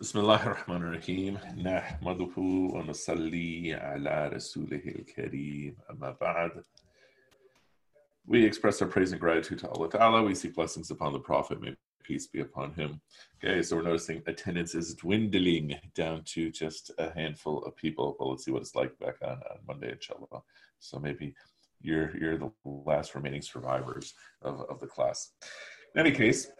بسم الله الرحمن الرحيم نحمده ونصلي على رسوله الكريم أما بعد We express our praise and gratitude to Allah Ta'ala. We seek blessings upon the Prophet. May peace be upon him. Okay, so we're noticing attendance is dwindling down to just a handful of people. But let's see what it's like back on, on Monday, inshallah. So maybe you're you're the last remaining survivors of, of the class. In any case,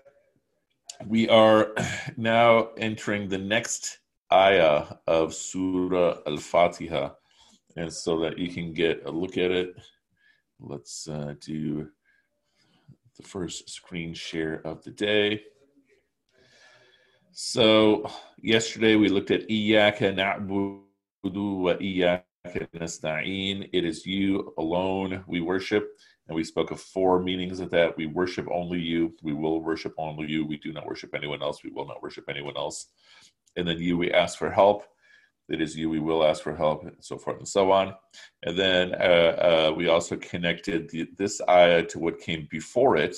we are now entering the next ayah of Surah Al Fatiha. And so that you can get a look at it, let's uh, do the first screen share of the day. So, yesterday we looked at Iyaka na'budu wa Iyaka nasta'in. It is you alone we worship. And we spoke of four meanings of that. We worship only you. We will worship only you. We do not worship anyone else. We will not worship anyone else. And then you, we ask for help. It is you, we will ask for help, and so forth and so on. And then uh, uh, we also connected the, this ayah to what came before it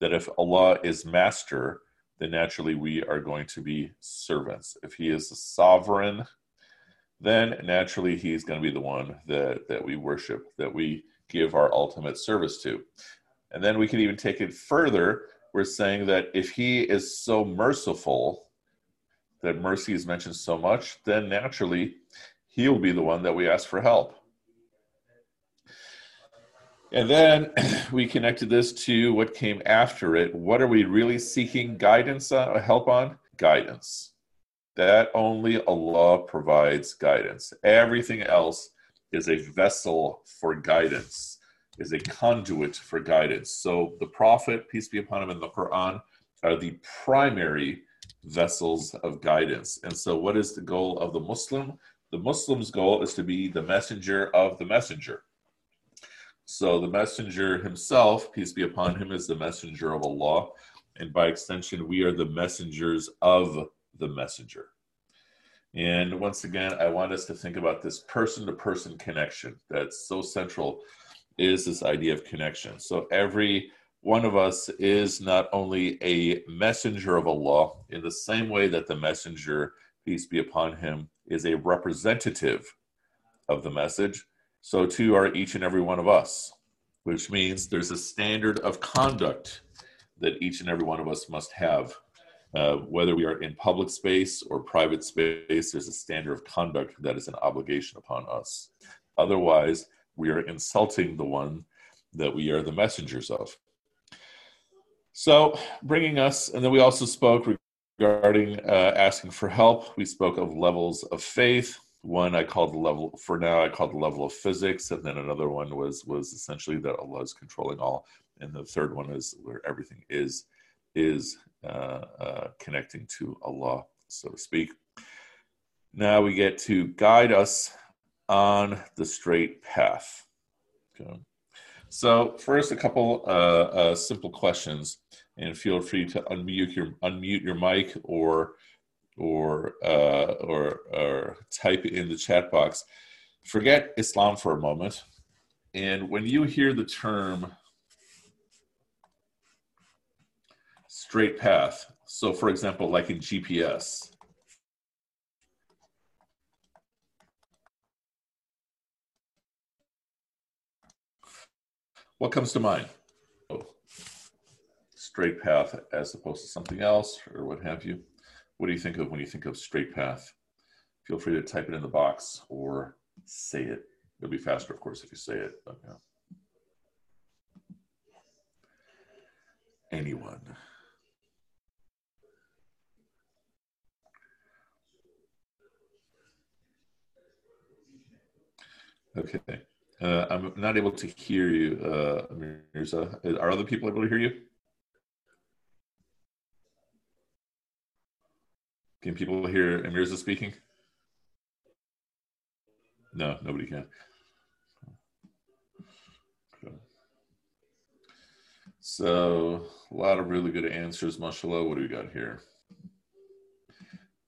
that if Allah is master, then naturally we are going to be servants. If He is the sovereign, then naturally He's going to be the one that, that we worship, that we give our ultimate service to. And then we can even take it further. We're saying that if he is so merciful, that mercy is mentioned so much, then naturally he'll be the one that we ask for help. And then we connected this to what came after it. What are we really seeking guidance on, help on? Guidance. That only Allah provides guidance. Everything else is a vessel for guidance, is a conduit for guidance. So the Prophet, peace be upon him, and the Quran are the primary vessels of guidance. And so, what is the goal of the Muslim? The Muslim's goal is to be the messenger of the messenger. So, the messenger himself, peace be upon him, is the messenger of Allah. And by extension, we are the messengers of the messenger. And once again, I want us to think about this person to person connection that's so central is this idea of connection. So every one of us is not only a messenger of Allah in the same way that the messenger, peace be upon him, is a representative of the message, so too are each and every one of us, which means there's a standard of conduct that each and every one of us must have uh, whether we are in public space or private space, there's a standard of conduct that is an obligation upon us. Otherwise, we are insulting the one that we are the messengers of. So, bringing us, and then we also spoke regarding uh, asking for help. We spoke of levels of faith. One I called the level for now. I called the level of physics, and then another one was was essentially that Allah is controlling all, and the third one is where everything is is connecting to Allah, so to speak. Now we get to guide us on the straight path. Okay. So first, a couple uh, uh, simple questions, and feel free to unmute your unmute your mic or or uh, or or type in the chat box. Forget Islam for a moment, and when you hear the term straight path. So, for example, like in GPS, what comes to mind? Oh, straight path as opposed to something else or what have you. What do you think of when you think of straight path? Feel free to type it in the box or say it. It'll be faster, of course, if you say it. But, yeah. Anyone? Okay. Uh, I'm not able to hear you, uh, Mirza. Are other people able to hear you? Can people hear Mirza speaking? No, nobody can. So, a lot of really good answers, mashallah. What do we got here?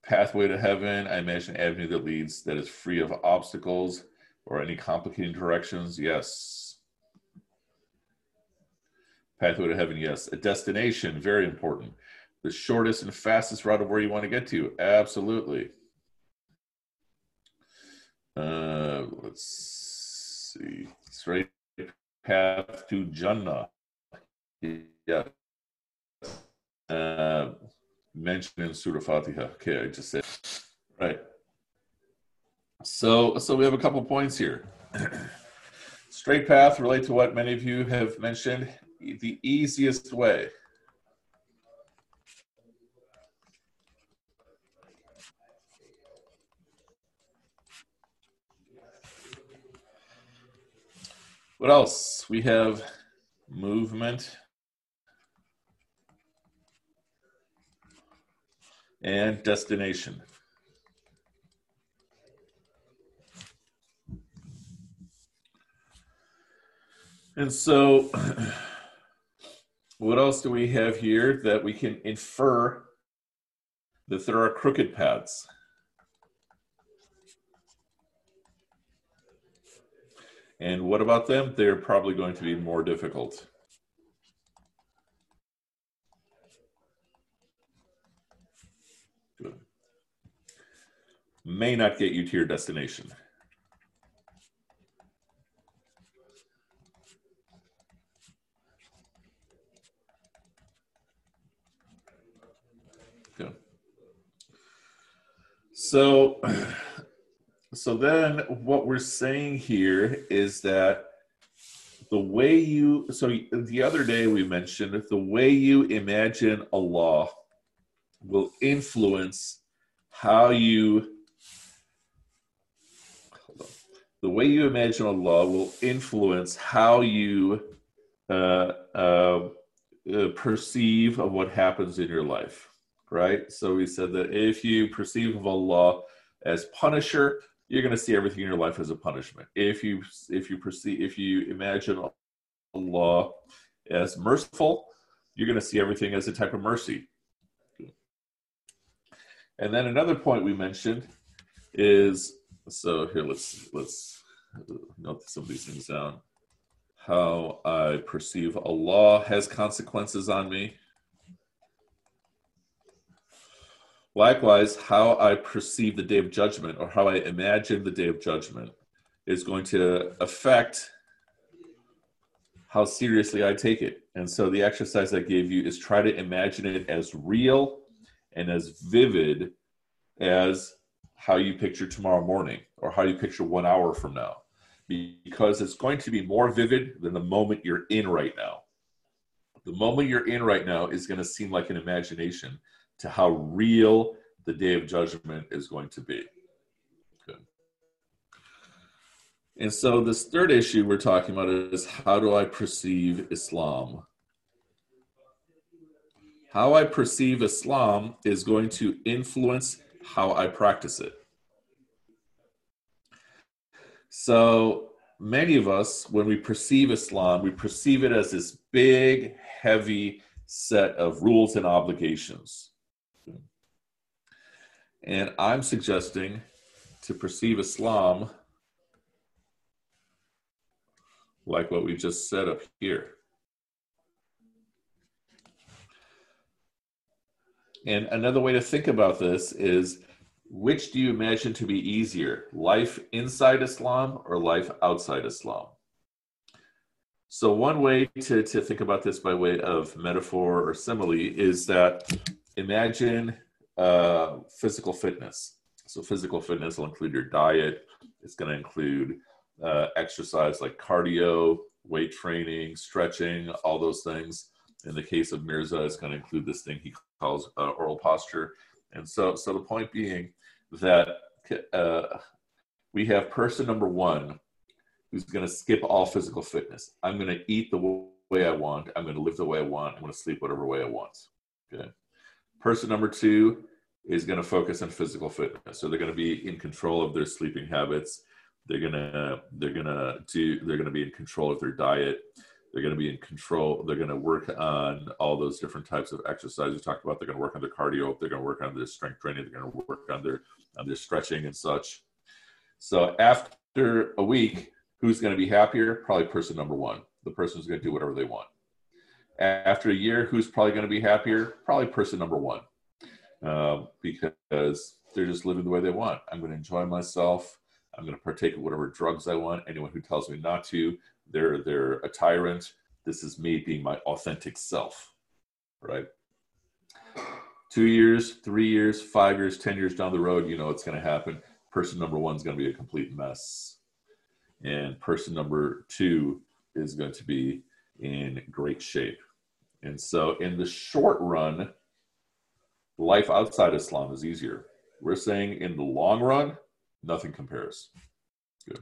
Pathway to heaven, I imagine avenue that leads that is free of obstacles or any complicating directions? Yes. Pathway to heaven, yes. A destination, very important. the shortest and fastest route of where you want to get to. Absolutely. Uh, let's see. Straight path to Jannah. Yeah. Uh, mentioned in Surah Fatiha. Okay, I just said. Right. So, so we have a couple points here. Straight path relate to what many of you have mentioned. The easiest way. What else? We have movement and destination. And so, what else do we have here that we can infer that there are crooked paths? And what about them? They're probably going to be more difficult. Good. May not get you to your destination. Good. So so then what we're saying here is that the way you so the other day we mentioned that the way you imagine Allah will influence how you the way you imagine Allah will influence how you uh, uh, uh, perceive of what happens in your life right so we said that if you perceive of Allah as punisher you're going to see everything in your life as a punishment. If you if you perceive if you imagine Allah as merciful, you're going to see everything as a type of mercy. And then another point we mentioned is so here let's let's note some of these things down. How I perceive Allah has consequences on me. Likewise, how I perceive the day of judgment or how I imagine the day of judgment is going to affect how seriously I take it. And so the exercise I gave you is try to imagine it as real and as vivid as how you picture tomorrow morning or how you picture one hour from now. Because it's going to be more vivid than the moment you're in right now. The moment you're in right now is going to seem like an imagination to how real the day of judgment is going to be. Good. And so, this third issue we're talking about is how do I perceive Islam? How I perceive Islam is going to influence how I practice it. So, many of us, when we perceive Islam, we perceive it as this big, heavy set of rules and obligations. And I'm suggesting to perceive Islam like what we just said up here. And another way to think about this is which do you imagine to be easier, life inside Islam or life outside Islam? So, one way to, to think about this by way of metaphor or simile is that imagine uh, physical fitness. So, physical fitness will include your diet, it's going to include uh, exercise like cardio, weight training, stretching, all those things. In the case of Mirza, it's going to include this thing he calls uh, oral posture. And so, so the point being that uh, we have person number one who's going to skip all physical fitness. I'm going to eat the way I want. I'm going to live the way I want. I'm going to sleep whatever way I want. Okay. Person number two is going to focus on physical fitness. So they're going to be in control of their sleeping habits. They're going to they're going to do they're going to be in control of their diet. They're going to be in control. They're going to work on all those different types of exercise we talked about. They're going to work on their cardio. They're going to work on their strength training. They're going to work on their on their stretching and such. So after a week, who's going to be happier? Probably person number one. The person who's going to do whatever they want. After a year, who's probably going to be happier? Probably person number one, uh, because they're just living the way they want. I'm going to enjoy myself. I'm going to partake of whatever drugs I want. Anyone who tells me not to, they're they're a tyrant. This is me being my authentic self, right? Two years, three years, five years, ten years down the road, you know what's going to happen. Person number one is going to be a complete mess, and person number two is going to be in great shape. And so, in the short run, life outside Islam is easier. We're saying in the long run, nothing compares. Good.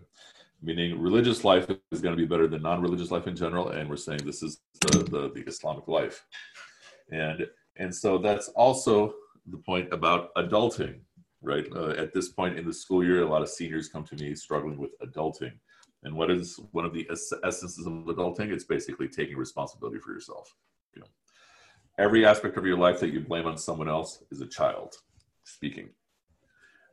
Meaning religious life is going to be better than non-religious life in general, and we're saying this is the, the, the Islamic life. And and so that's also the point about adulting, right? Uh, at this point in the school year, a lot of seniors come to me struggling with adulting. And what is one of the essences of adulting? It's basically taking responsibility for yourself. You know, every aspect of your life that you blame on someone else is a child speaking.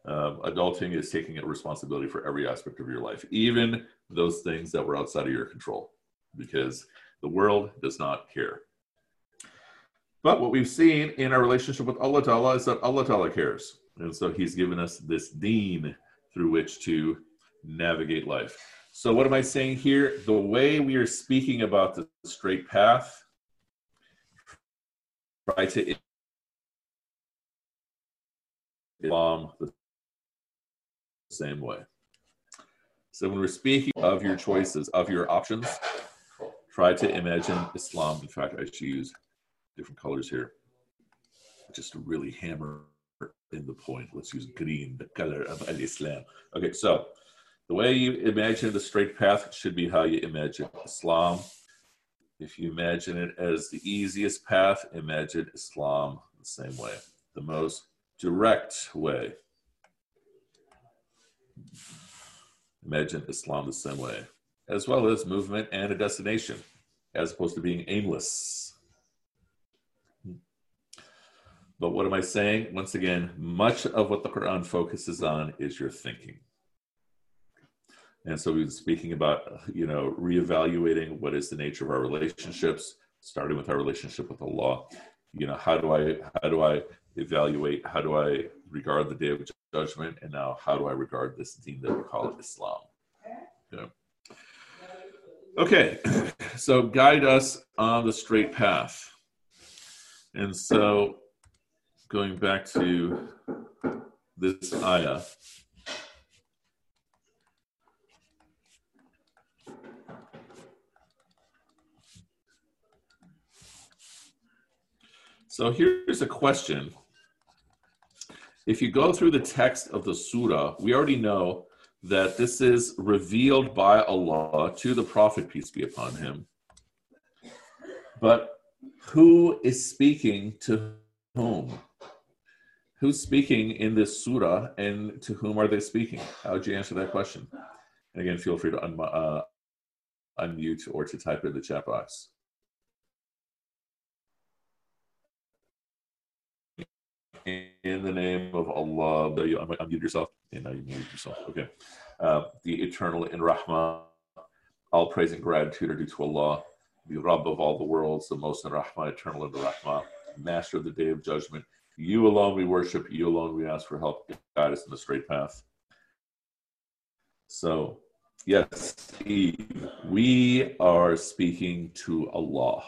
Um, adulting is taking a responsibility for every aspect of your life, even those things that were outside of your control, because the world does not care. But what we've seen in our relationship with Allah Ta'ala is that Allah Ta'ala cares. And so He's given us this deen through which to navigate life. So, what am I saying here? The way we are speaking about the straight path, try to Islam the same way. So when we're speaking of your choices, of your options, try to imagine Islam. In fact, I should use different colors here just to really hammer in the point. Let's use green, the color of Al-Islam. Okay, so the way you imagine the straight path should be how you imagine Islam. If you imagine it as the easiest path, imagine Islam the same way, the most direct way. Imagine Islam the same way, as well as movement and a destination, as opposed to being aimless. But what am I saying? Once again, much of what the Quran focuses on is your thinking. And so we've been speaking about, you know, reevaluating what is the nature of our relationships, starting with our relationship with Allah. You know, how do I how do I evaluate how do I regard the day of judgment, and now how do I regard this deen that we call Islam? Yeah. Okay, so guide us on the straight path. And so going back to this ayah. So here's a question if you go through the text of the surah, we already know that this is revealed by Allah to the Prophet, peace be upon him. But who is speaking to whom? Who's speaking in this surah and to whom are they speaking? How would you answer that question? And again, feel free to un- uh, unmute or to type in the chat box. In the name of Allah. You unmute yourself. And now you mute yourself. Okay. Uh, the eternal in Rahmah. All praise and gratitude are due to Allah, the Rabb of all the worlds, the most in Rahmah, eternal in the Rahmah, master of the day of judgment. You alone we worship. You alone we ask for help. Guide us in the straight path. So, yes, we are speaking to Allah.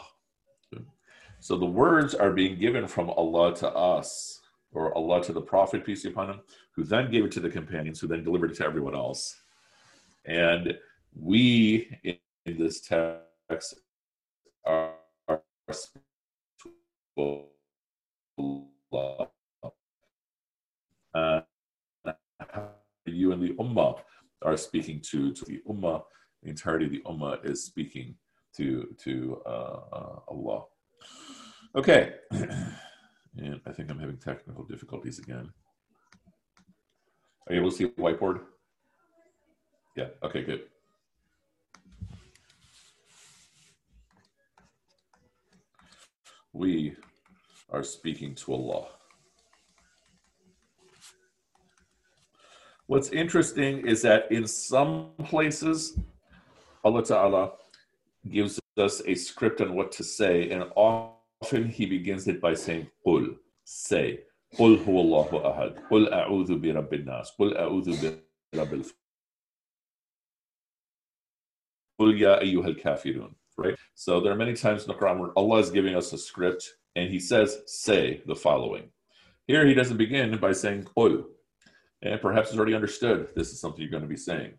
So the words are being given from Allah to us or Allah to the Prophet, peace be upon him, who then gave it to the companions, who then delivered it to everyone else. And we in, this text are, are uh, you and the Ummah are speaking to, to the Ummah, the entirety of the Ummah is speaking to, to uh, uh, Allah. Okay. And I think I'm having technical difficulties again. Are you able to see the whiteboard? Yeah, okay, good. We are speaking to Allah. What's interesting is that in some places, Allah Ta'ala gives us a script on what to say, and often Often he begins it by saying, Qul, say, Qul Allahu ahad, Qul a'udhu bi rabbil nas, Qul a'udhu bi rabbil Qul ya ayyuhal kafirun, right? So there are many times in the Quran where Allah is giving us a script and he says, say the following. Here he doesn't begin by saying Qul, and perhaps it's already understood this is something you're going to be saying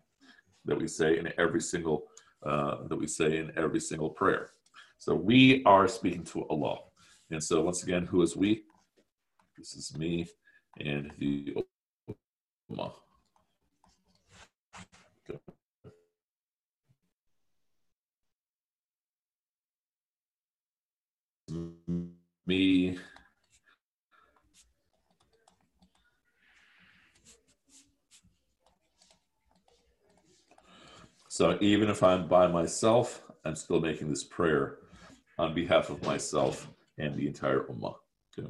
that we say in every single uh, that we say in every single prayer so we are speaking to Allah and so once again who is we this is me and the Ummah. Me. So even if I'm by myself, I'm still making this prayer on behalf of myself and the entire Ummah. Okay.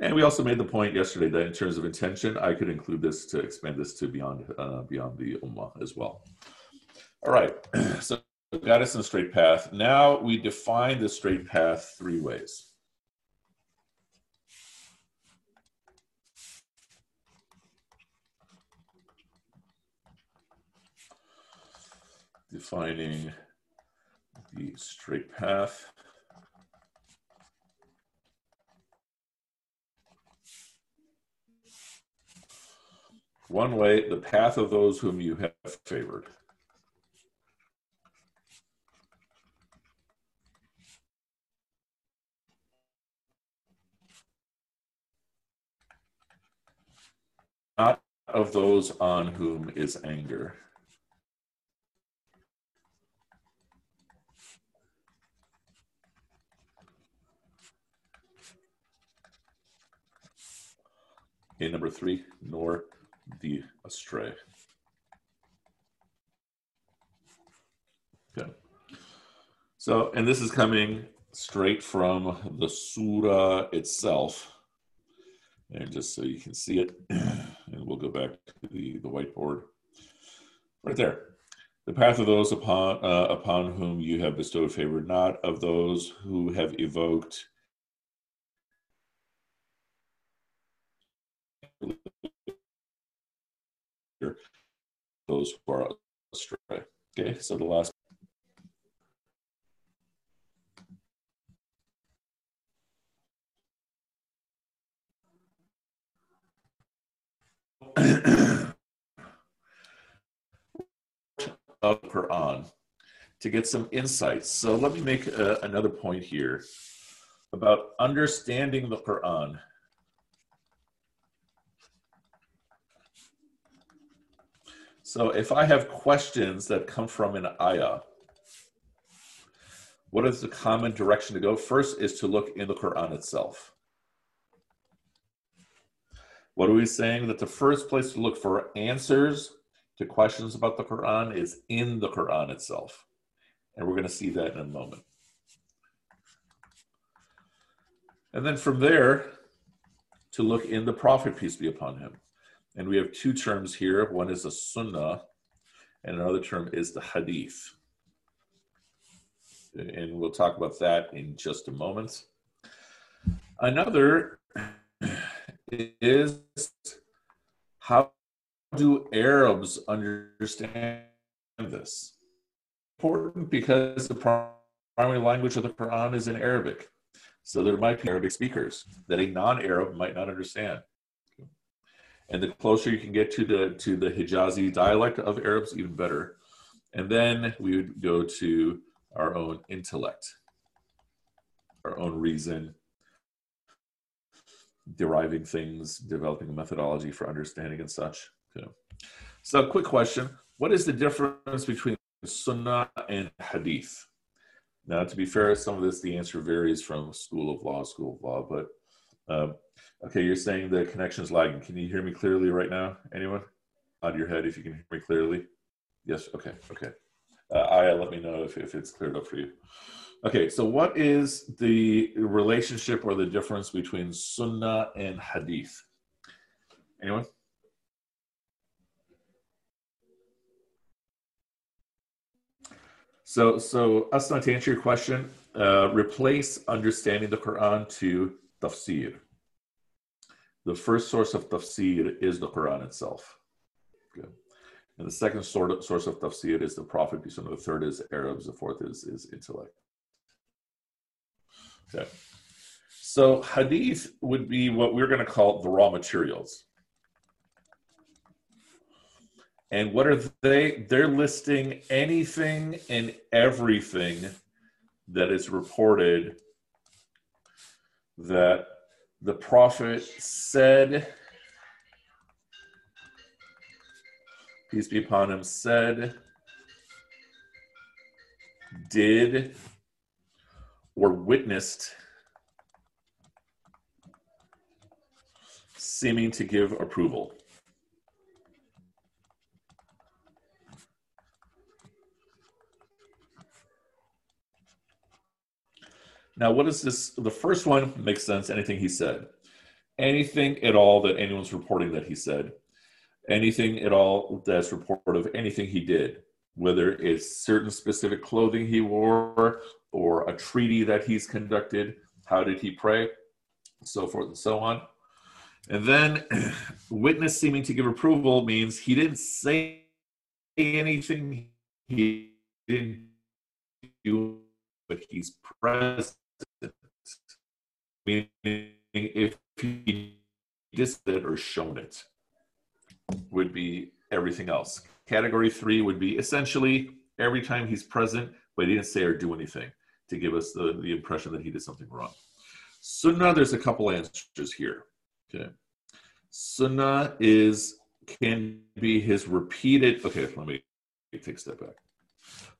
And we also made the point yesterday that in terms of intention, I could include this to expand this to beyond uh, beyond the ummah as well. All right, so got us in the straight path. Now we define the straight path three ways. Defining the straight path. One way, the path of those whom you have favored. Not of those on whom is anger. Okay, number three, nor the astray. Okay. So, and this is coming straight from the surah itself. And just so you can see it, and we'll go back to the, the whiteboard. Right there. The path of those upon uh, upon whom you have bestowed favor, not of those who have evoked those who are astray. Okay, so the last. of Quran to get some insights. So let me make uh, another point here about understanding the Quran. So if I have questions that come from an ayah, what is the common direction to go? First is to look in the Quran itself. What are we saying? That the first place to look for answers to questions about the Quran is in the Quran itself. And we're going to see that in a moment. And then from there, to look in the Prophet, peace be upon him. And we have two terms here. One is a sunnah, and another term is the hadith. And we'll talk about that in just a moment. Another is how do Arabs understand this? Important because the primary language of the Quran is in Arabic. So there might be Arabic speakers that a non-Arab might not understand and the closer you can get to the to the Hijazi dialect of Arabs, even better. And then we would go to our own intellect, our own reason, deriving things, developing a methodology for understanding and such. Okay. So, quick question: What is the difference between Sunnah and Hadith? Now, to be fair, some of this the answer varies from school of law, school of law, but um, Okay, you're saying the connection is lagging. Can you hear me clearly right now? Anyone? Out your head, if you can hear me clearly. Yes. Okay. Okay. Uh, Aya, let me know if, if it's cleared up for you. Okay, so what is the relationship or the difference between Sunnah and Hadith? Anyone? So, so Asma, to answer your question, uh, replace understanding the Quran to tafsir. The first source of tafsir is the Quran itself. Good. And the second sort of source of tafsir is the Prophet. The third is Arabs. The fourth is, is intellect. Okay. So hadith would be what we're going to call the raw materials. And what are they? They're listing anything and everything that is reported that the prophet said, peace be upon him, said, did, or witnessed, seeming to give approval. Now, what is this? The first one makes sense. Anything he said, anything at all that anyone's reporting that he said, anything at all that's reported of anything he did, whether it's certain specific clothing he wore or a treaty that he's conducted, how did he pray, so forth and so on. And then, witness seeming to give approval means he didn't say anything, he didn't do, but he's present Meaning, if he did it or shown it, would be everything else. Category three would be essentially every time he's present, but he didn't say or do anything to give us the, the impression that he did something wrong. So, Sunnah, there's a couple answers here. Okay. Sunnah is can be his repeated. Okay, let me take a step back.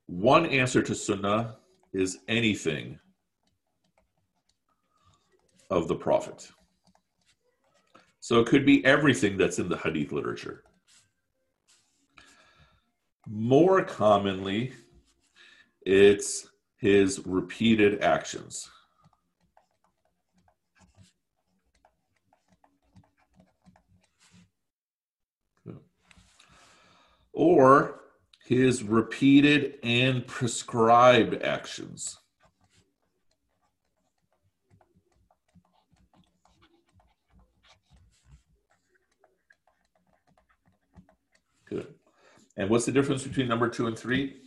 One answer to sunnah is anything of the Prophet. So it could be everything that's in the Hadith literature. More commonly, it's his repeated actions. Or his repeated and prescribed actions. And what's the difference between number two and three?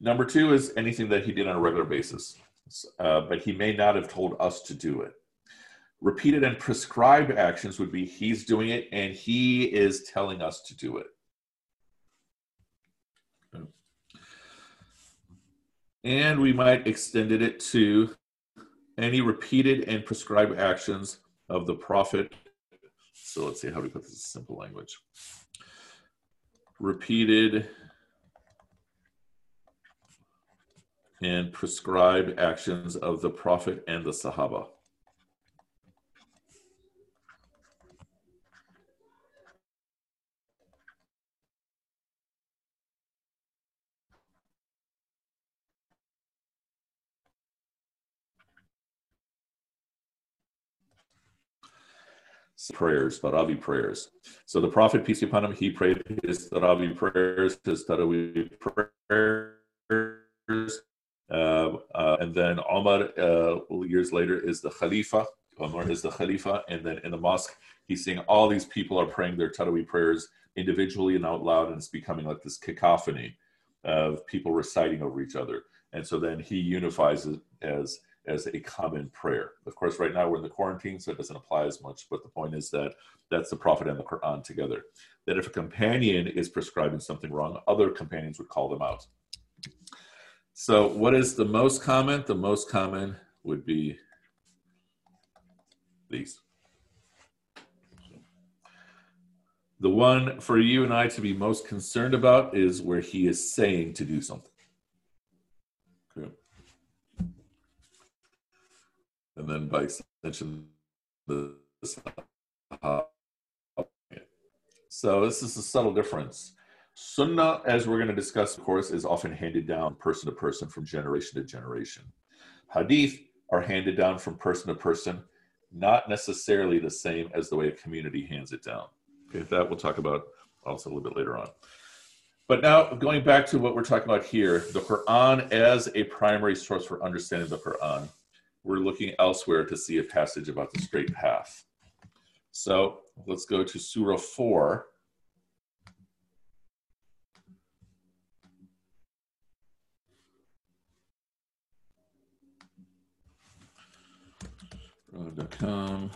Number two is anything that he did on a regular basis, uh, but he may not have told us to do it. Repeated and prescribed actions would be he's doing it and he is telling us to do it. And we might extend it to any repeated and prescribed actions of the prophet. So let's see how we put this in simple language repeated and prescribed actions of the Prophet and the Sahaba. Prayers, Taraweeh prayers. So the Prophet, peace be upon him, he prayed his Taraweeh prayers, his Taraweeh prayers. Uh, uh, and then Omar, uh, years later, is the Khalifa. Omar is the Khalifa. And then in the mosque, he's seeing all these people are praying their Taraweeh prayers individually and out loud, and it's becoming like this cacophony of people reciting over each other. And so then he unifies it as as a common prayer. Of course, right now we're in the quarantine, so it doesn't apply as much. But the point is that that's the Prophet and the Quran together. That if a companion is prescribing something wrong, other companions would call them out. So, what is the most common? The most common would be these. The one for you and I to be most concerned about is where he is saying to do something. And then by extension the so this is a subtle difference. Sunnah as we're going to discuss of course is often handed down person to person from generation to generation. Hadith are handed down from person to person not necessarily the same as the way a community hands it down. Okay that we'll talk about also a little bit later on. But now, going back to what we're talking about here, the Quran as a primary source for understanding the Quran, we're looking elsewhere to see a passage about the straight path. So let's go to Surah 4. Quran.com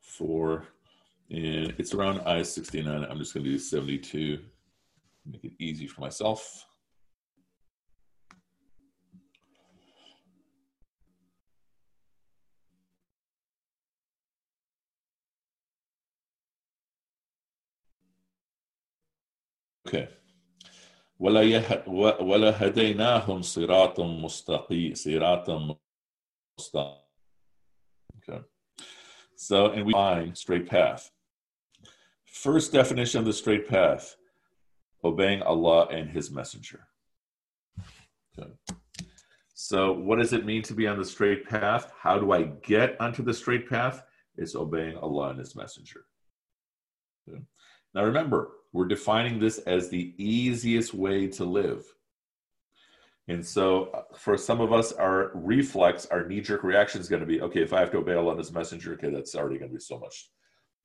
4 and it's around I 69. I'm just going to do 72, make it easy for myself. Okay. ولا هديناهم صراطا مستقيم صراطا مستقيم. Okay. So, and we find straight path. First definition of the straight path obeying Allah and His Messenger. Okay. So, what does it mean to be on the straight path? How do I get onto the straight path? It's obeying Allah and His Messenger. Okay. Now, remember, we're defining this as the easiest way to live. And so, uh, for some of us, our reflex, our knee jerk reaction is going to be okay, if I have to obey Allah and His Messenger, okay, that's already going to be so much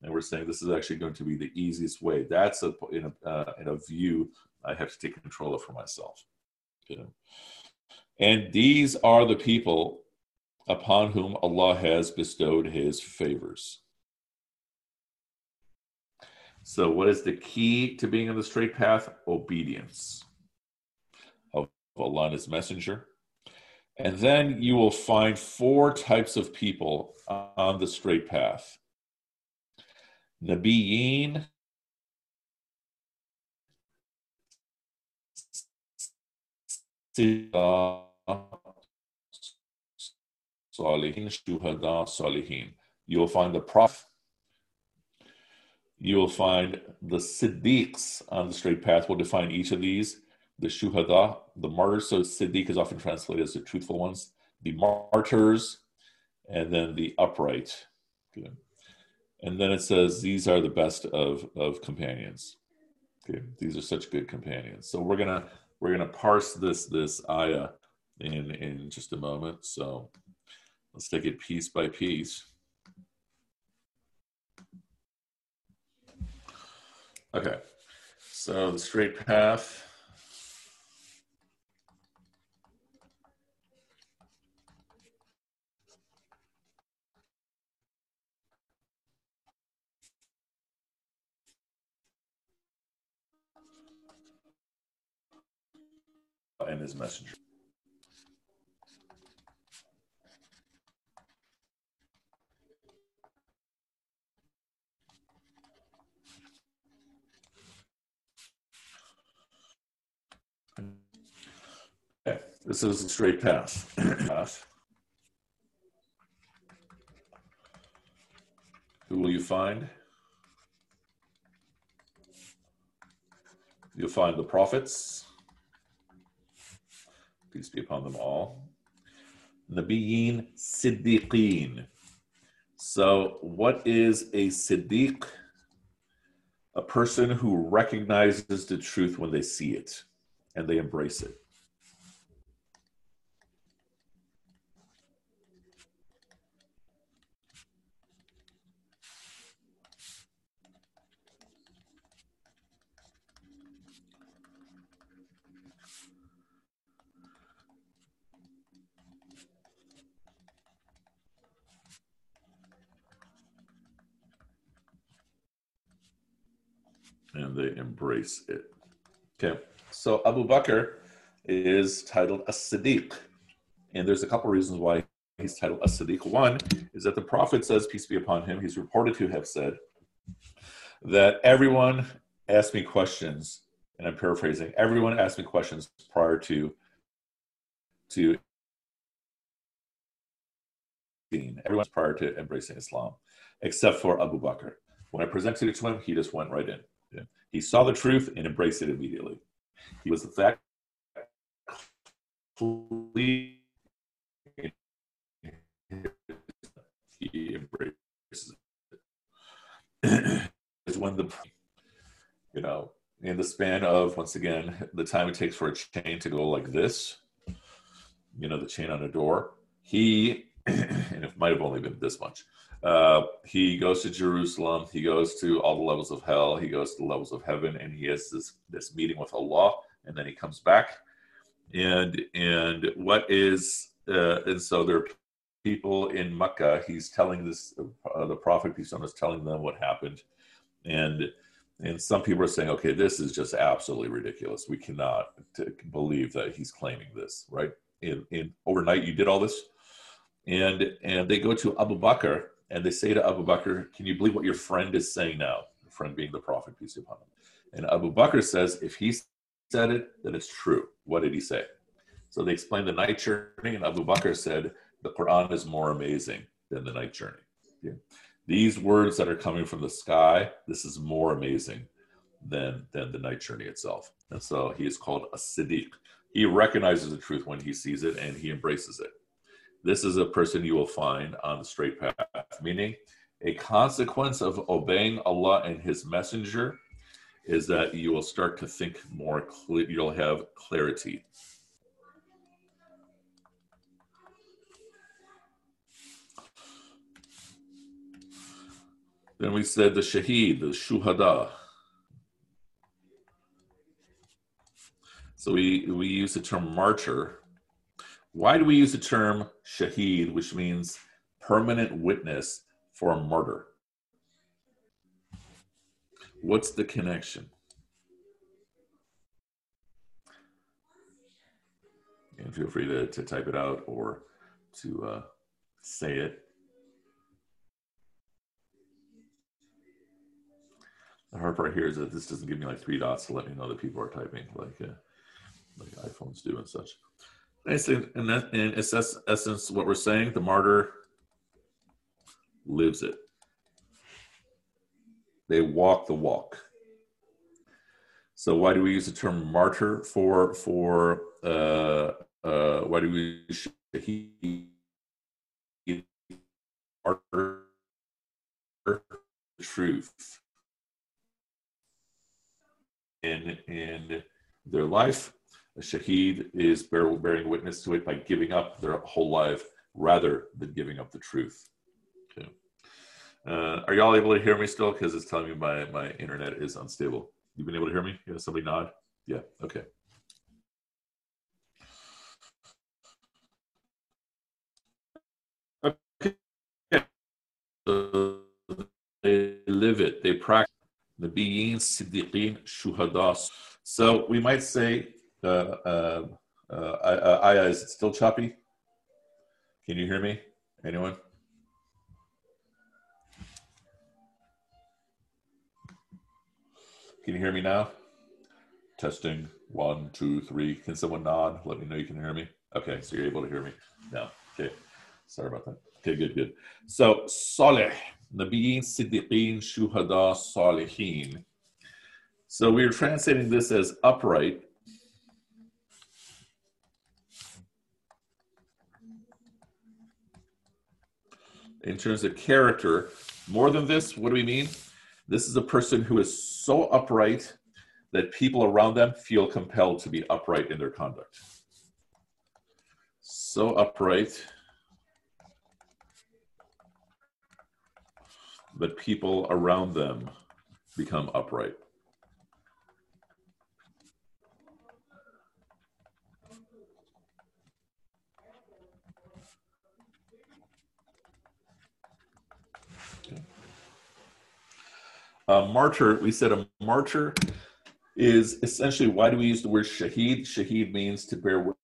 and we're saying this is actually going to be the easiest way. That's a in a, uh, in a view I have to take control of for myself. And these are the people upon whom Allah has bestowed His favors. So, what is the key to being on the straight path? Obedience of Allah and His Messenger. And then you will find four types of people on the straight path. Nabiyyin Salihin, Shuhada, Salihin. You'll find the Prophet. You will find the Siddiqs on the straight path. We'll define each of these. The Shuhada, the martyrs. So Siddiq is often translated as the truthful ones. The martyrs, and then the upright. Good and then it says these are the best of of companions okay these are such good companions so we're gonna we're gonna parse this this ayah in in just a moment so let's take it piece by piece okay so the straight path and his messenger. Okay, this is a straight path. Who will you find? You'll find the prophets, peace be upon them all. Nabiyyin Siddiqeen. So, what is a Siddiq? A person who recognizes the truth when they see it and they embrace it. and they embrace it. Okay, so Abu Bakr is titled a Siddiq, and there's a couple reasons why he's titled a Siddiq. One is that the Prophet says, peace be upon him, he's reported to have said that everyone asked me questions, and I'm paraphrasing, everyone asked me questions prior to to everyone's prior to embracing Islam, except for Abu Bakr. When I presented it to him, he just went right in. He saw the truth and embraced it immediately. He was that he embraces it. is when the you know in the span of once again the time it takes for a chain to go like this, you know, the chain on a door. He and it might have only been this much. Uh, he goes to Jerusalem. He goes to all the levels of hell. He goes to the levels of heaven, and he has this this meeting with Allah, and then he comes back. And and what is uh, and so there are people in Mecca. He's telling this uh, the prophet peace on is telling them what happened, and and some people are saying, okay, this is just absolutely ridiculous. We cannot believe that he's claiming this, right? In, in overnight, you did all this, and and they go to Abu Bakr and they say to Abu Bakr, "Can you believe what your friend is saying now?" The friend being the Prophet, peace be upon him. And Abu Bakr says, "If he said it, then it's true." What did he say? So they explained the night journey, and Abu Bakr said, "The Quran is more amazing than the night journey." Yeah these words that are coming from the sky, this is more amazing than than the night journey itself. And so he is called a Siddiq. He recognizes the truth when he sees it and he embraces it. This is a person you will find on the straight path, meaning a consequence of obeying Allah and His Messenger is that you will start to think more clear, you'll have clarity Then we said the shaheed, the shuhada. So we, we use the term martyr. Why do we use the term shaheed, which means permanent witness for a murder? What's the connection? And feel free to, to type it out or to uh, say it. The hard part here is that this doesn't give me like three dots to let me know that people are typing like uh, like iPhones do and such. Say in that in essence, what we're saying, the martyr lives it. They walk the walk. So why do we use the term martyr for for uh, uh, why do we he martyr truth? in in their life. A shaheed is bear, bearing witness to it by giving up their whole life rather than giving up the truth. Okay. Uh, are y'all able to hear me still? Because it's telling me my, my internet is unstable. You've been able to hear me? Yeah, somebody nod? Yeah, okay. Okay. they live it, they practice Nabiyyin, Siddiqeen, Shuhadas. So we might say, uh, uh, uh, Aya, is it still choppy? Can you hear me? Anyone? Can you hear me now? Testing one, two, three. Can someone nod? Let me know you can hear me. Okay, so you're able to hear me now. Okay, sorry about that. Okay, good, good. So, Saleh. Nabiyin, Siddiqeen, Shuhada, Salihin. So we're translating this as upright. In terms of character, more than this, what do we mean? This is a person who is so upright that people around them feel compelled to be upright in their conduct. So upright but people around them become upright. A martyr, we said a martyr is essentially why do we use the word shaheed? Shaheed means to bear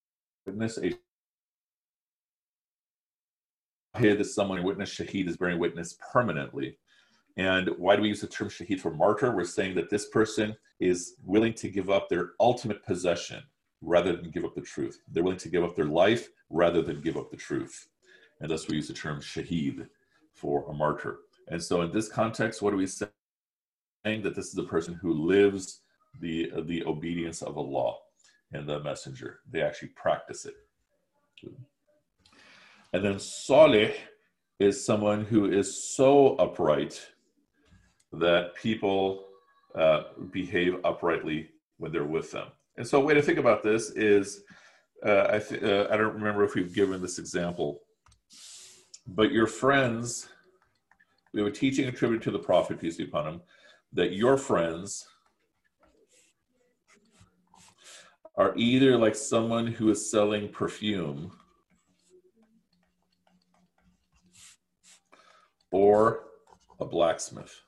witness. A here that someone who witness shaheed is bearing witness permanently. And why do we use the term shaheed for martyr? We're saying that this person is willing to give up their ultimate possession rather than give up the truth. They're willing to give up their life rather than give up the truth. And thus we use the term shaheed for a martyr. And so in this context, what do we saying? That this is a person who lives the, the obedience of Allah and the messenger. They actually practice it. And then Salih is someone who is so upright that people uh, behave uprightly when they're with them. And so, a way to think about this is uh, I, th- uh, I don't remember if we've given this example, but your friends, we have a teaching attributed to the prophet, peace be upon him, that your friends are either like someone who is selling perfume or a blacksmith.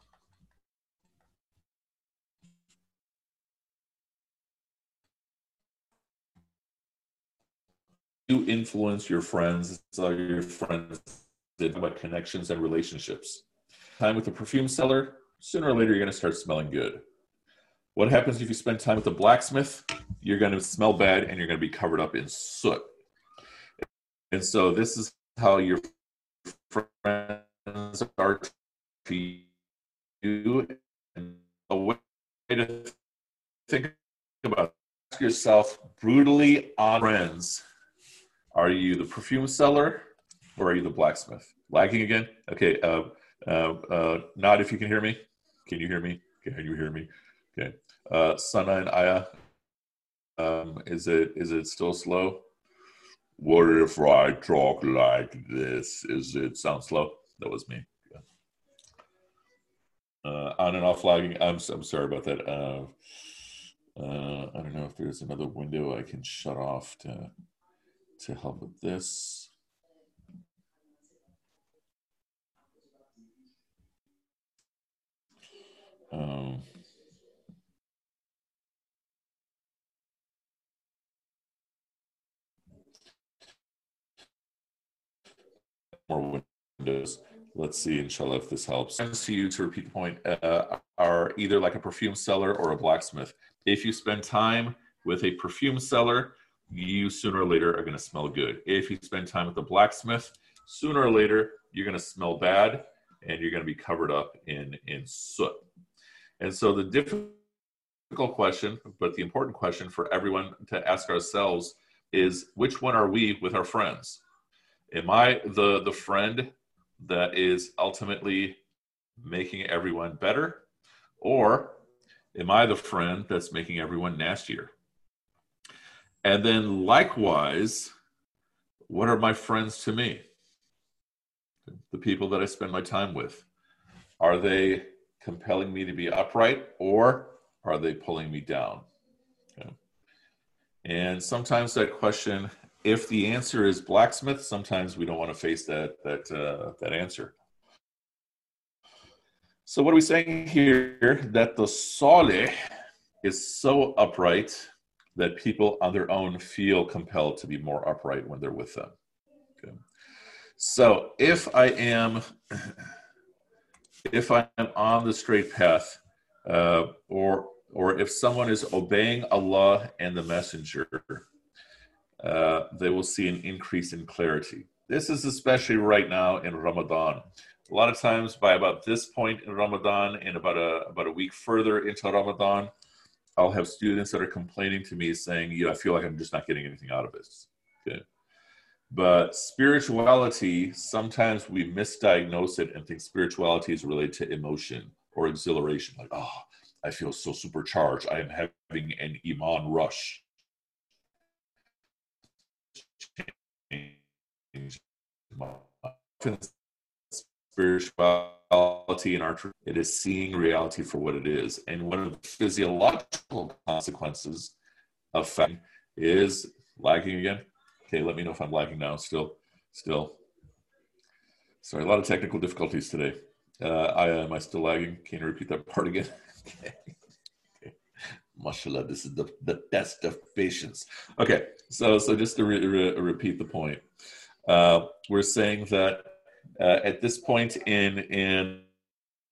You influence your friends, so your friends did about connections and relationships. Time with a perfume seller, sooner or later you're going to start smelling good. What happens if you spend time with a blacksmith? You're going to smell bad and you're going to be covered up in soot. And so this is how your friends are to you. And a way to think about ask yourself brutally on friends. Are you the perfume seller or are you the blacksmith? Lagging again? Okay. Uh, uh, uh, not if you can hear me. Can you hear me? Can you hear me? Okay. Uh, Sana and Aya, um, is it is it still slow? What if I talk like this? Is it sound slow? That was me. Uh, on and off lagging. I'm I'm sorry about that. Uh, uh, I don't know if there's another window I can shut off to to help with this. Um, more windows. Let's see, inshallah, if this helps. To you to repeat the point, uh, are either like a perfume seller or a blacksmith. If you spend time with a perfume seller, you sooner or later are going to smell good. If you spend time with a blacksmith, sooner or later you're going to smell bad and you're going to be covered up in in soot. And so the difficult question, but the important question for everyone to ask ourselves is which one are we with our friends? Am I the the friend that is ultimately making everyone better or am I the friend that's making everyone nastier? And then likewise, what are my friends to me? The people that I spend my time with. Are they compelling me to be upright or are they pulling me down? Okay. And sometimes that question, if the answer is blacksmith, sometimes we don't want to face that that uh, that answer. So what are we saying here? That the salih is so upright that people on their own feel compelled to be more upright when they're with them. Okay. So if I am if I am on the straight path, uh, or or if someone is obeying Allah and the Messenger, uh, they will see an increase in clarity. This is especially right now in Ramadan. A lot of times, by about this point in Ramadan, and about a about a week further into Ramadan, I'll have students that are complaining to me saying, "Yeah, I feel like I'm just not getting anything out of this." Okay. But spirituality, sometimes we misdiagnose it and think spirituality is related to emotion or exhilaration. Like, oh, I feel so supercharged. I am having an Iman rush. Spirituality in our it is seeing reality for what it is. And one of the physiological consequences of fact is lagging again Okay, let me know if I'm lagging now. Still, still. Sorry, a lot of technical difficulties today. Uh, I am I still lagging? Can you repeat that part again? okay. okay. Mashallah, this is the, the test of patience. Okay, so so just to re- re- repeat the point, uh, we're saying that uh, at this point in in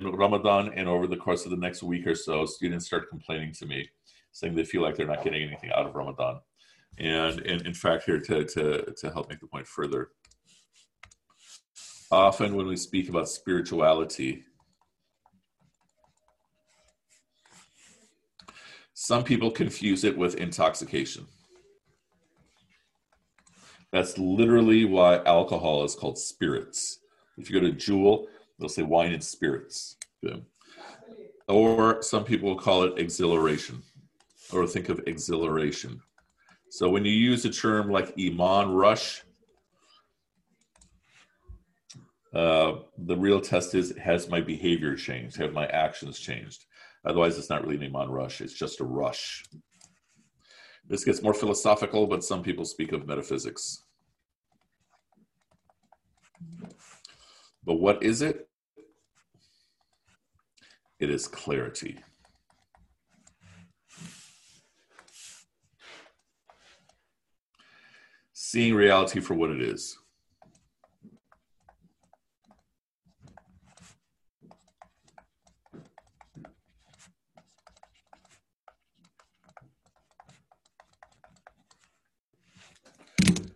Ramadan and over the course of the next week or so, students start complaining to me, saying they feel like they're not getting anything out of Ramadan. And, in fact, here to, to, to help make the point further, often when we speak about spirituality, some people confuse it with intoxication. That's literally why alcohol is called spirits. If you go to Jewel, they'll say wine and spirits. Okay. or some people will call it exhilaration, or think of exhilaration. So when you use a term like Iman rush, uh, the real test is has my behavior changed? Have my actions changed? Otherwise, it's not really an Iman rush, it's just a rush. This gets more philosophical, but some people speak of metaphysics. But what is it? It is clarity. Seeing reality for what it is.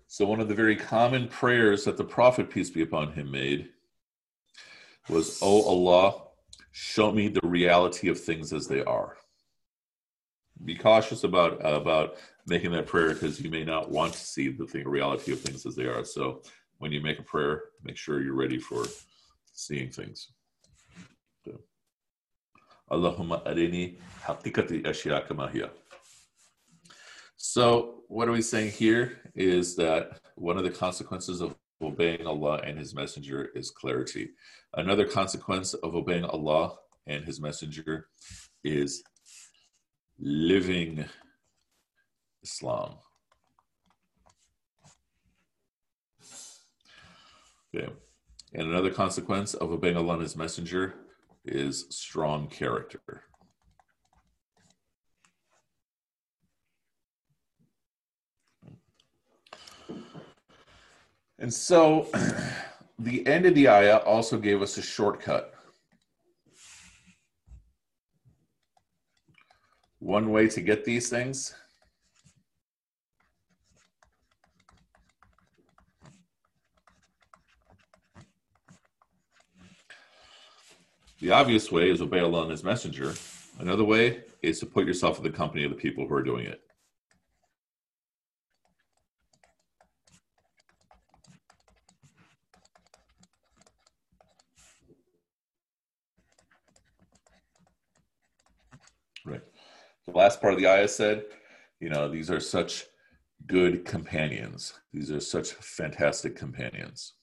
So, one of the very common prayers that the Prophet, peace be upon him, made was, Oh Allah, show me the reality of things as they are. Be cautious about about making that prayer because you may not want to see the thing, reality of things as they are. So, when you make a prayer, make sure you're ready for seeing things. Allahumma arini haqiqati ashiya kama so, what are we saying here is that one of the consequences of obeying Allah and His Messenger is clarity. Another consequence of obeying Allah and His Messenger is living Islam. Okay. And another consequence of obeying Allah and His Messenger is strong character. And so the end of the ayah also gave us a shortcut. One way to get these things The obvious way is obey Allah and His Messenger. Another way is to put yourself in the company of the people who are doing it. Right. The last part of the ayah said, you know, these are such good companions. These are such fantastic companions.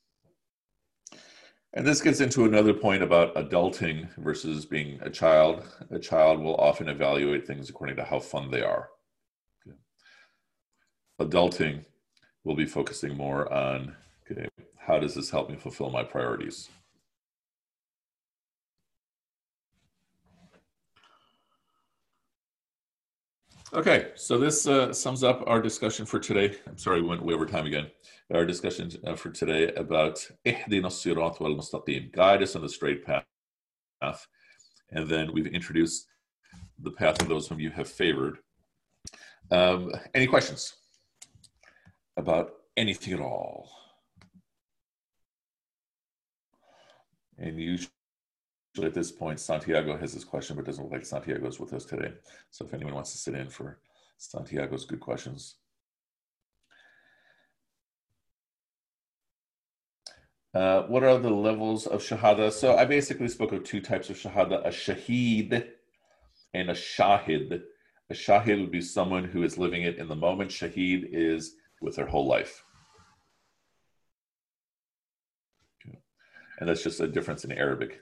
And this gets into another point about adulting versus being a child. A child will often evaluate things according to how fun they are. Adulting will be focusing more on okay, how does this help me fulfill my priorities? Okay, so this uh, sums up our discussion for today. I'm sorry, we went way over time again. Our discussion uh, for today about guide us on the straight path. And then we've introduced the path of those whom you have favored. Um, any questions about anything at all? And you at this point, Santiago has this question, but doesn't look like Santiago's with us today. So if anyone wants to sit in for Santiago's good questions. Uh, what are the levels of shahada? So I basically spoke of two types of shahada, a shaheed and a shahid. A shahid would be someone who is living it in the moment. Shaheed is with their whole life. And that's just a difference in Arabic.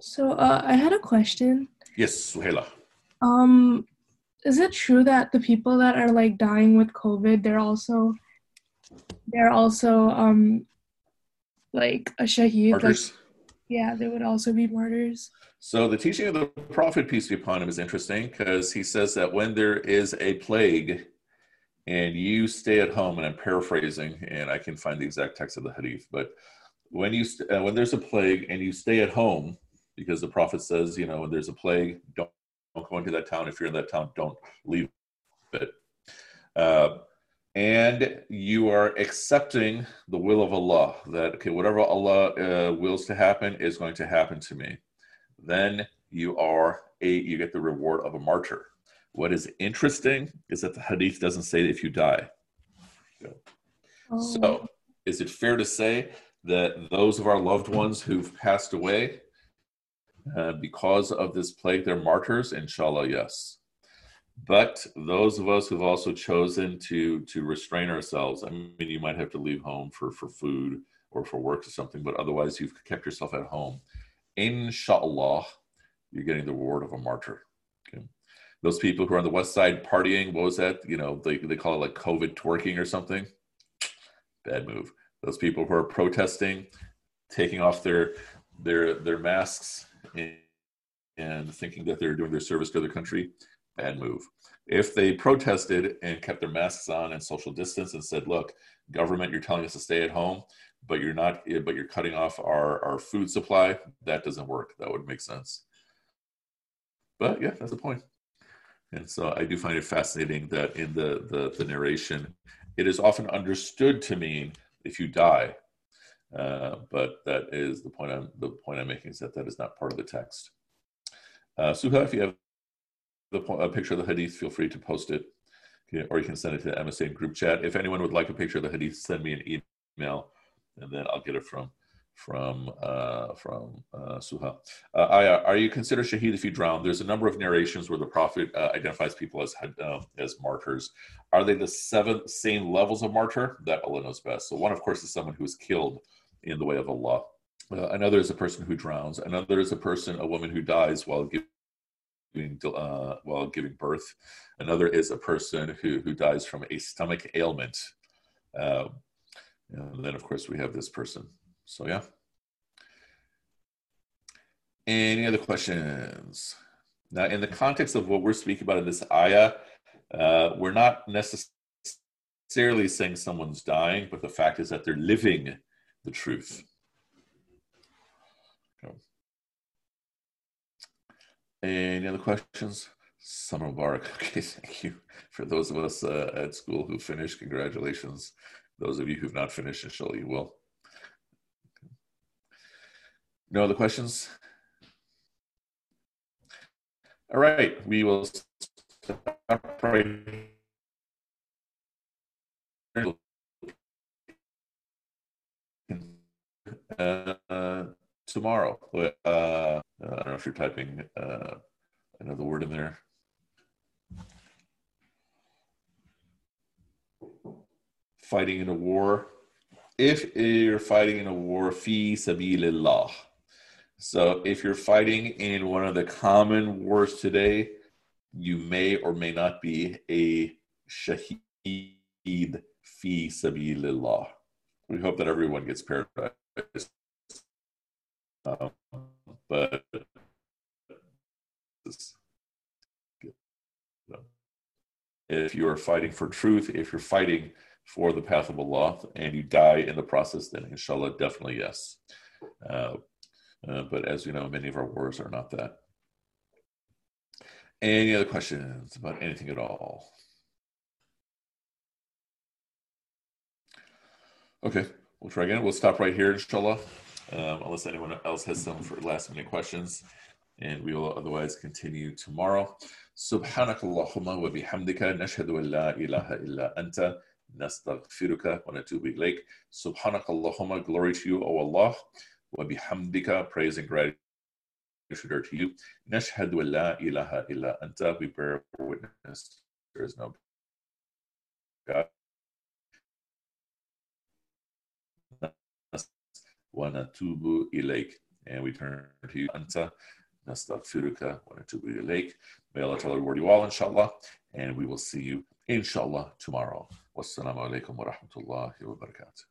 So uh, I had a question. Yes, Suhaila. Um, is it true that the people that are like dying with COVID, they're also they're also um like a shaheed? Martyrs. Like, yeah, they would also be martyrs. So the teaching of the Prophet, peace be upon him, is interesting because he says that when there is a plague and you stay at home, and I'm paraphrasing, and I can find the exact text of the hadith, but when you uh, when there's a plague and you stay at home because the prophet says, you know, when there's a plague, don't, don't go into that town. If you're in that town, don't leave it. Uh, and you are accepting the will of Allah that, okay, whatever Allah uh, wills to happen is going to happen to me. Then you are a, you get the reward of a martyr. What is interesting is that the hadith doesn't say if you die. Oh. So, is it fair to say that those of our loved ones who've passed away uh, because of this plague, they're martyrs? Inshallah, yes. But those of us who've also chosen to to restrain ourselves, I mean, you might have to leave home for for food or for work or something, but otherwise you've kept yourself at home. Inshallah, you're getting the reward of a martyr. Okay. Those people who are on the west side partying, what was that? You know, they, they call it like COVID twerking or something. Bad move. Those people who are protesting, taking off their their their masks and, and thinking that they're doing their service to their country, bad move. If they protested and kept their masks on and social distance and said, "Look, government, you're telling us to stay at home, but you're not, eh, but you're cutting off our our food supply," that doesn't work. That would make sense. But yeah, that's the point. And so I do find it fascinating that in the, the, the narration, it is often understood to mean if you die. Uh, but that is the point I'm the point I'm making is that that is not part of the text. Uh, Suha, if you have the a picture of the hadith, feel free to post it, or you can send it to the MSA group chat. If anyone would like a picture of the hadith, send me an email, and then I'll get it from from uh, from uh, Suha. Uh, Aya, are you considered shaheed if you drown? There's a number of narrations where the Prophet uh, identifies people as uh, as martyrs. Are they the seven same levels of martyr? That Allah knows best. So one, of course, is someone who is killed in the way of Allah. Uh, another is a person who drowns. Another is a person, a woman who dies while giving uh, while giving birth. Another is a person who who dies from a stomach ailment. Um, and then, of course, we have this person so yeah. Any other questions? Now, in the context of what we're speaking about in this ayah, uh, we're not necessarily saying someone's dying, but the fact is that they're living the truth. Any other questions? Summer Mubarak. Okay, thank you. For those of us uh, at school who finished, congratulations. Those of you who've not finished, inshallah, you will. No other questions? All right, we will stop right uh, tomorrow. Uh, I don't know if you're typing uh, another word in there. Fighting in a war. If you're fighting in a war, fi sabilillah. So if you're fighting in one of the common wars today, you may or may not be a shaheed fi sabilillah. We hope that everyone gets paradise. Um, but if you are fighting for truth, if you're fighting for the path of Allah and you die in the process, then inshallah, definitely yes. Uh, uh, but as we know, many of our wars are not that. Any other questions about anything at all? Okay, we'll try again. We'll stop right here, inshallah, um, unless anyone else has some for last minute questions. And we will otherwise continue tomorrow. سبحانك اللهم وبحمدك نشهد أن لا إله إلا أنت نستغفرك ونتوب إليك سبحانك اللهم glory to you O Allah وبحمدك praise and gratitude are to you نشهد أن لا إله إلا أنت we bear witness there is no God Wanatubu Ilake. And we turn to you, Anta Nastafiruka Wanatubu Ilake. May Allah Ta'ala reward you all, inshallah. And we will see you, inshallah, tomorrow. Wassalamu alaikum wa rahmatullahi wa barakatuh.